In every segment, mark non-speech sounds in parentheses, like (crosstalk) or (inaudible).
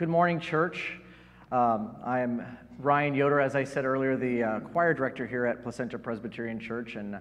Good morning, church. Um, I'm Ryan Yoder, as I said earlier, the uh, choir director here at Placentia Presbyterian Church, and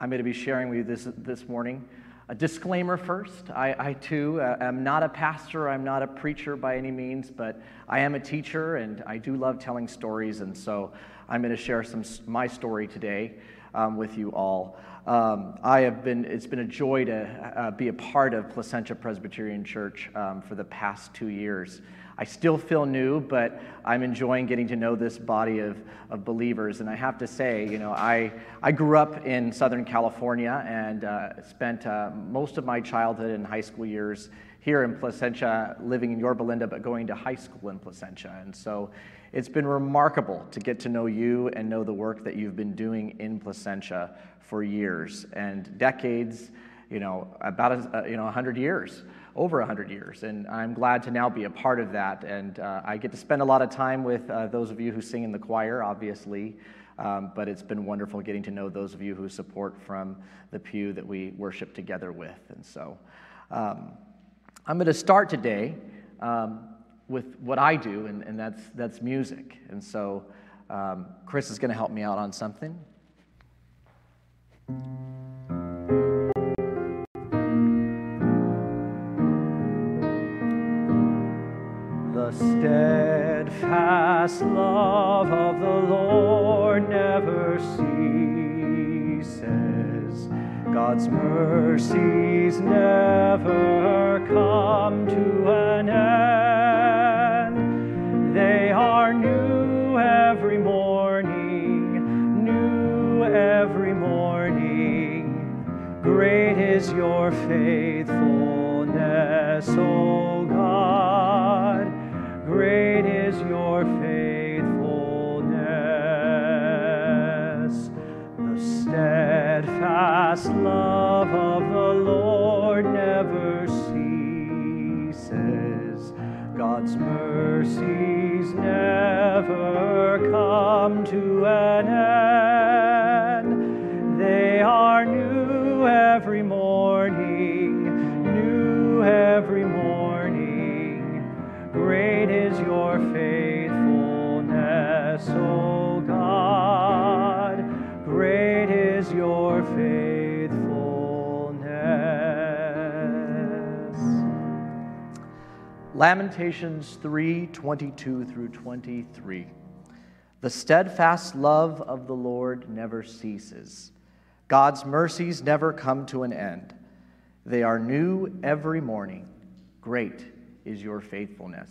I'm going to be sharing with you this, this morning. A disclaimer first I, I too uh, am not a pastor, I'm not a preacher by any means, but I am a teacher and I do love telling stories, and so I'm going to share some my story today um, with you all. Um, I have been, it's been a joy to uh, be a part of Placentia Presbyterian Church um, for the past two years. I still feel new, but I'm enjoying getting to know this body of, of believers. And I have to say, you know, I, I grew up in Southern California and uh, spent uh, most of my childhood and high school years here in Placentia, living in Yorba Linda, but going to high school in Placentia. And so it's been remarkable to get to know you and know the work that you've been doing in Placentia for years and decades, you know, about a, you know, 100 years over 100 years. And I'm glad to now be a part of that. And uh, I get to spend a lot of time with uh, those of you who sing in the choir, obviously. Um, but it's been wonderful getting to know those of you who support from the pew that we worship together with. And so um, I'm going to start today um, with what I do, and, and, that's, that's music. And so um, Chris is going to help me out on something. Steadfast love of the Lord never ceases. God's mercies never come to an end. They are new every morning, new every morning. Great is your faithfulness, O steadfast love of the Lord never ceases. God's mercies never come to an end. They are new every morning, new every morning. Great is your faithfulness, Lamentations 3 22 through 23. The steadfast love of the Lord never ceases. God's mercies never come to an end. They are new every morning. Great is your faithfulness.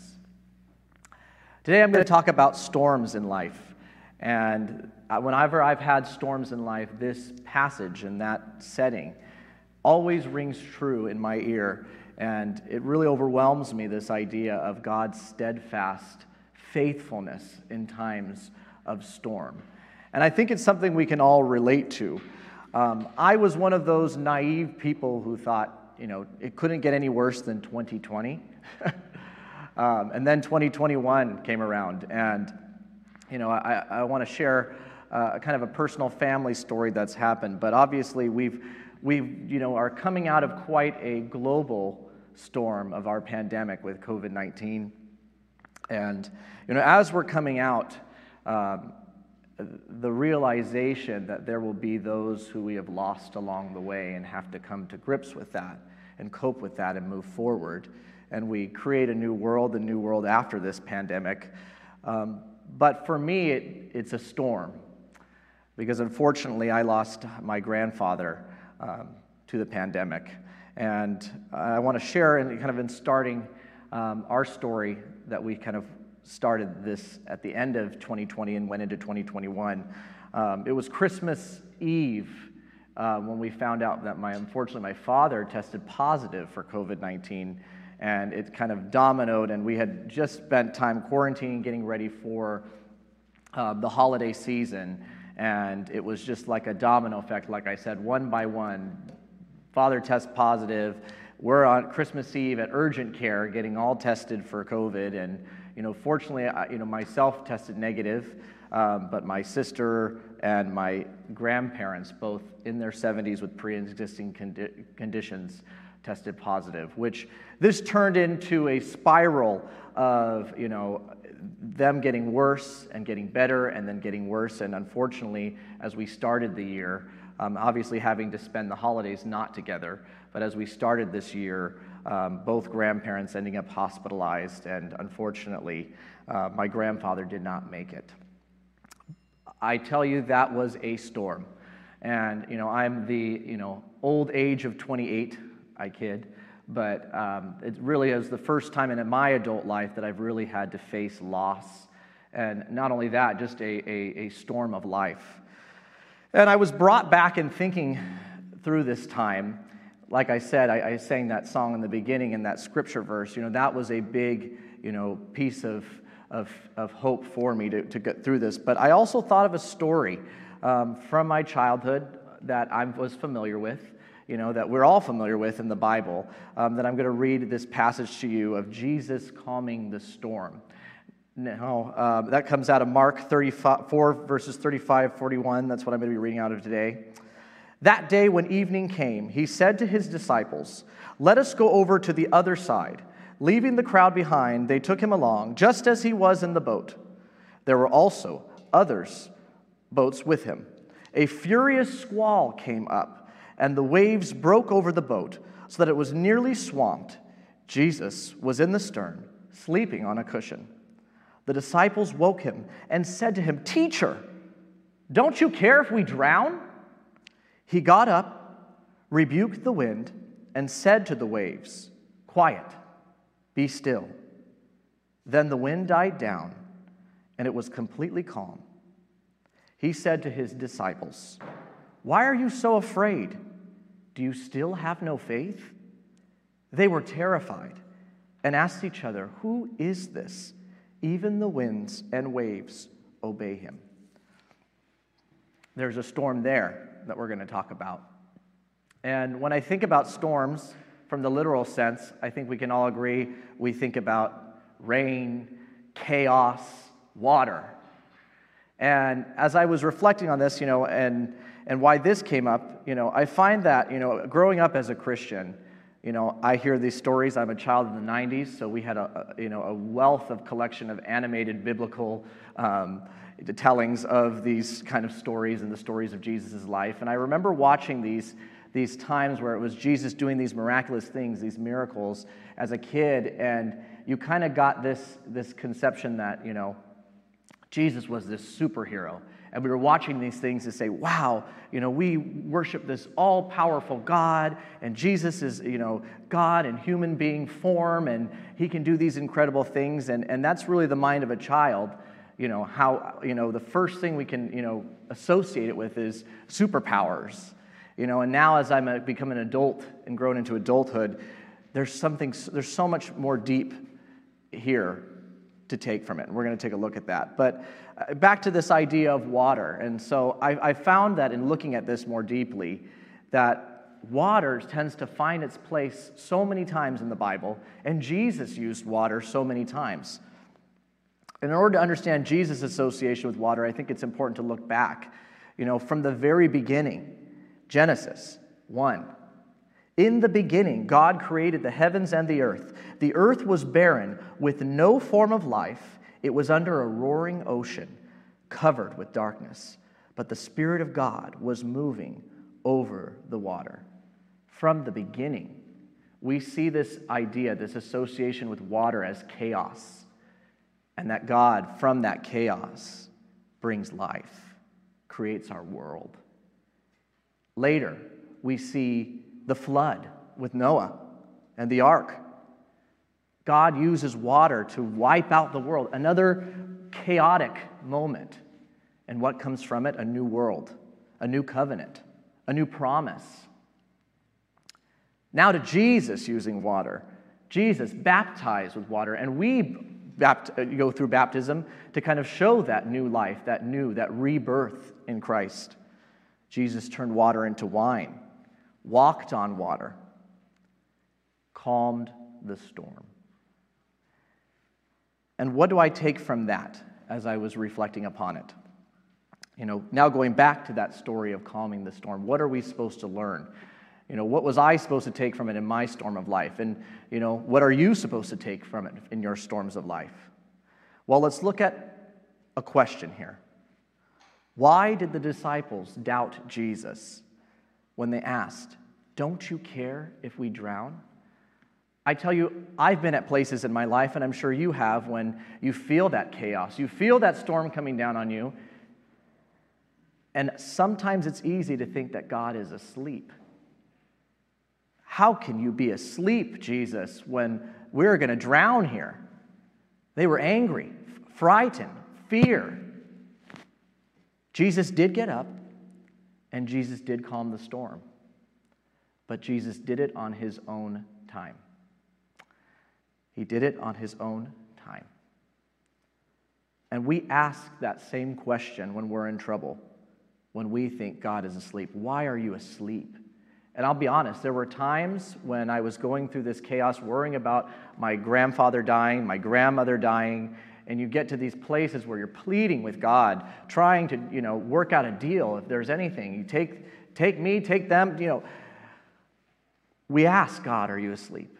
Today I'm going to talk about storms in life. And whenever I've had storms in life, this passage and that setting always rings true in my ear. And it really overwhelms me this idea of God's steadfast faithfulness in times of storm. And I think it's something we can all relate to. Um, I was one of those naive people who thought, you know, it couldn't get any worse than 2020. (laughs) um, and then 2021 came around, and you know, I, I want to share uh, kind of a personal family story that's happened. But obviously, we've we you know are coming out of quite a global storm of our pandemic with COVID-19, and you know, as we're coming out. Um, the realization that there will be those who we have lost along the way and have to come to grips with that and cope with that and move forward and we create a new world, a new world after this pandemic. Um, but for me, it, it's a storm because unfortunately, I lost my grandfather um, to the pandemic. And I want to share, in, kind of in starting um, our story that we kind of started this at the end of 2020 and went into 2021. Um, it was Christmas Eve uh, when we found out that my, unfortunately, my father tested positive for COVID 19 and it kind of dominoed. And we had just spent time quarantining, getting ready for uh, the holiday season. And it was just like a domino effect, like I said, one by one. Father tests positive. We're on Christmas Eve at urgent care getting all tested for COVID. And, you know, fortunately, I, you know, myself tested negative, um, but my sister and my grandparents, both in their 70s with pre existing condi- conditions, tested positive, which this turned into a spiral of, you know, them getting worse and getting better and then getting worse. And unfortunately, as we started the year, um, obviously having to spend the holidays not together, but as we started this year, um, both grandparents ending up hospitalized, and unfortunately, uh, my grandfather did not make it. I tell you, that was a storm. And, you know, I'm the, you know, old age of 28, I kid, but um, it really is the first time in my adult life that I've really had to face loss. And not only that, just a, a, a storm of life. And I was brought back in thinking through this time. Like I said, I, I sang that song in the beginning in that scripture verse. You know, that was a big, you know, piece of, of, of hope for me to, to get through this. But I also thought of a story um, from my childhood that I was familiar with, you know, that we're all familiar with in the Bible, um, that I'm going to read this passage to you of Jesus calming the storm. Now, uh, that comes out of Mark 34, verses 35, 41. That's what I'm going to be reading out of today. That day, when evening came, he said to his disciples, Let us go over to the other side. Leaving the crowd behind, they took him along, just as he was in the boat. There were also others boats with him. A furious squall came up, and the waves broke over the boat so that it was nearly swamped. Jesus was in the stern, sleeping on a cushion. The disciples woke him and said to him, Teacher, don't you care if we drown? He got up, rebuked the wind, and said to the waves, Quiet, be still. Then the wind died down, and it was completely calm he said to his disciples, Why are you so afraid? Do you still have no faith? They were terrified and asked each other, Who is this? Even the winds and waves obey him. There's a storm there that we're going to talk about. And when I think about storms from the literal sense, I think we can all agree we think about rain, chaos, water. And as I was reflecting on this, you know, and, and why this came up, you know, I find that, you know, growing up as a Christian, you know, I hear these stories. I'm a child in the 90s, so we had a, you know, a wealth of collection of animated biblical um, tellings of these kind of stories and the stories of Jesus' life. And I remember watching these, these times where it was Jesus doing these miraculous things, these miracles as a kid, and you kind of got this, this conception that, you know, Jesus was this superhero. And we were watching these things to say, wow, you know, we worship this all powerful God, and Jesus is, you know, God in human being form, and he can do these incredible things. And, and that's really the mind of a child, you know, how, you know, the first thing we can, you know, associate it with is superpowers. You know, and now as I'm a, become an adult and grown into adulthood, there's something, there's so much more deep here to take from it. And we're going to take a look at that. But uh, back to this idea of water. And so I, I found that in looking at this more deeply, that water tends to find its place so many times in the Bible, and Jesus used water so many times. In order to understand Jesus' association with water, I think it's important to look back, you know, from the very beginning. Genesis 1. In the beginning, God created the heavens and the earth. The earth was barren, with no form of life. It was under a roaring ocean, covered with darkness. But the Spirit of God was moving over the water. From the beginning, we see this idea, this association with water as chaos, and that God, from that chaos, brings life, creates our world. Later, we see the flood with Noah and the ark. God uses water to wipe out the world, another chaotic moment. And what comes from it? A new world, a new covenant, a new promise. Now to Jesus using water. Jesus baptized with water, and we bapt- go through baptism to kind of show that new life, that new, that rebirth in Christ. Jesus turned water into wine walked on water, calmed the storm. And what do I take from that as I was reflecting upon it? You know, now going back to that story of calming the storm, what are we supposed to learn? You know, what was I supposed to take from it in my storm of life? And, you know, what are you supposed to take from it in your storms of life? Well, let's look at a question here. Why did the disciples doubt Jesus when they asked, Don't you care if we drown? I tell you, I've been at places in my life, and I'm sure you have, when you feel that chaos. You feel that storm coming down on you. And sometimes it's easy to think that God is asleep. How can you be asleep, Jesus, when we're going to drown here? They were angry, frightened, fear. Jesus did get up, and Jesus did calm the storm. But Jesus did it on his own time. He did it on his own time. And we ask that same question when we're in trouble, when we think God is asleep. Why are you asleep? And I'll be honest, there were times when I was going through this chaos, worrying about my grandfather dying, my grandmother dying, and you get to these places where you're pleading with God, trying to, you know, work out a deal if there's anything. You take, take me, take them, you know. We ask God, Are you asleep?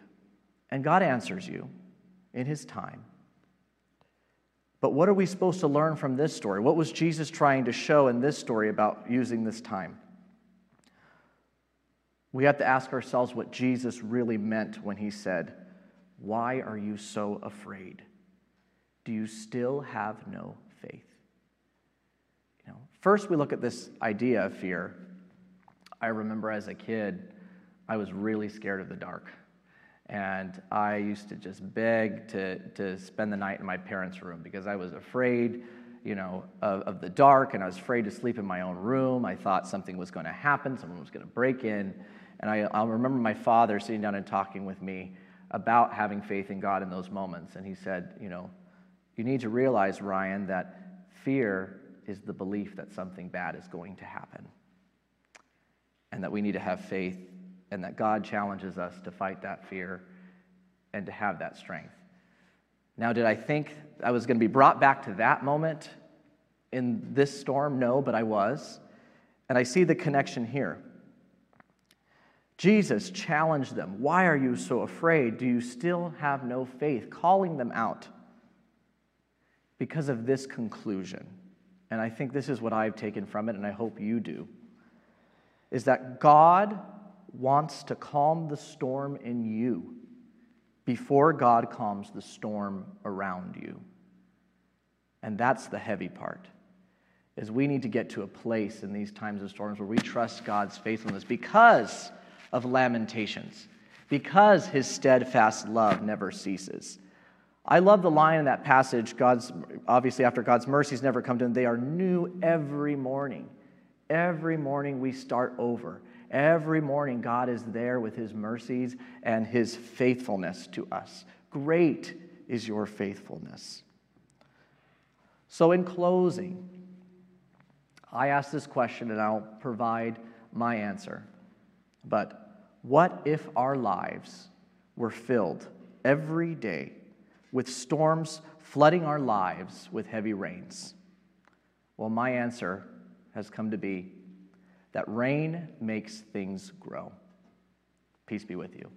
And God answers you in His time. But what are we supposed to learn from this story? What was Jesus trying to show in this story about using this time? We have to ask ourselves what Jesus really meant when He said, Why are you so afraid? Do you still have no faith? You know, first, we look at this idea of fear. I remember as a kid, I was really scared of the dark. And I used to just beg to, to spend the night in my parents' room because I was afraid, you know, of, of the dark and I was afraid to sleep in my own room. I thought something was going to happen, someone was going to break in. And I, I'll remember my father sitting down and talking with me about having faith in God in those moments. And he said, you know, you need to realize, Ryan, that fear is the belief that something bad is going to happen. And that we need to have faith and that God challenges us to fight that fear and to have that strength. Now, did I think I was going to be brought back to that moment in this storm? No, but I was. And I see the connection here. Jesus challenged them. Why are you so afraid? Do you still have no faith? Calling them out because of this conclusion. And I think this is what I've taken from it, and I hope you do. Is that God wants to calm the storm in you before God calms the storm around you. And that's the heavy part. Is we need to get to a place in these times of storms where we trust God's faithfulness because of lamentations, because his steadfast love never ceases. I love the line in that passage, God's obviously after God's mercies never come to him, they are new every morning. Every morning we start over. Every morning, God is there with his mercies and his faithfulness to us. Great is your faithfulness. So, in closing, I ask this question and I'll provide my answer. But what if our lives were filled every day with storms flooding our lives with heavy rains? Well, my answer has come to be that rain makes things grow. Peace be with you.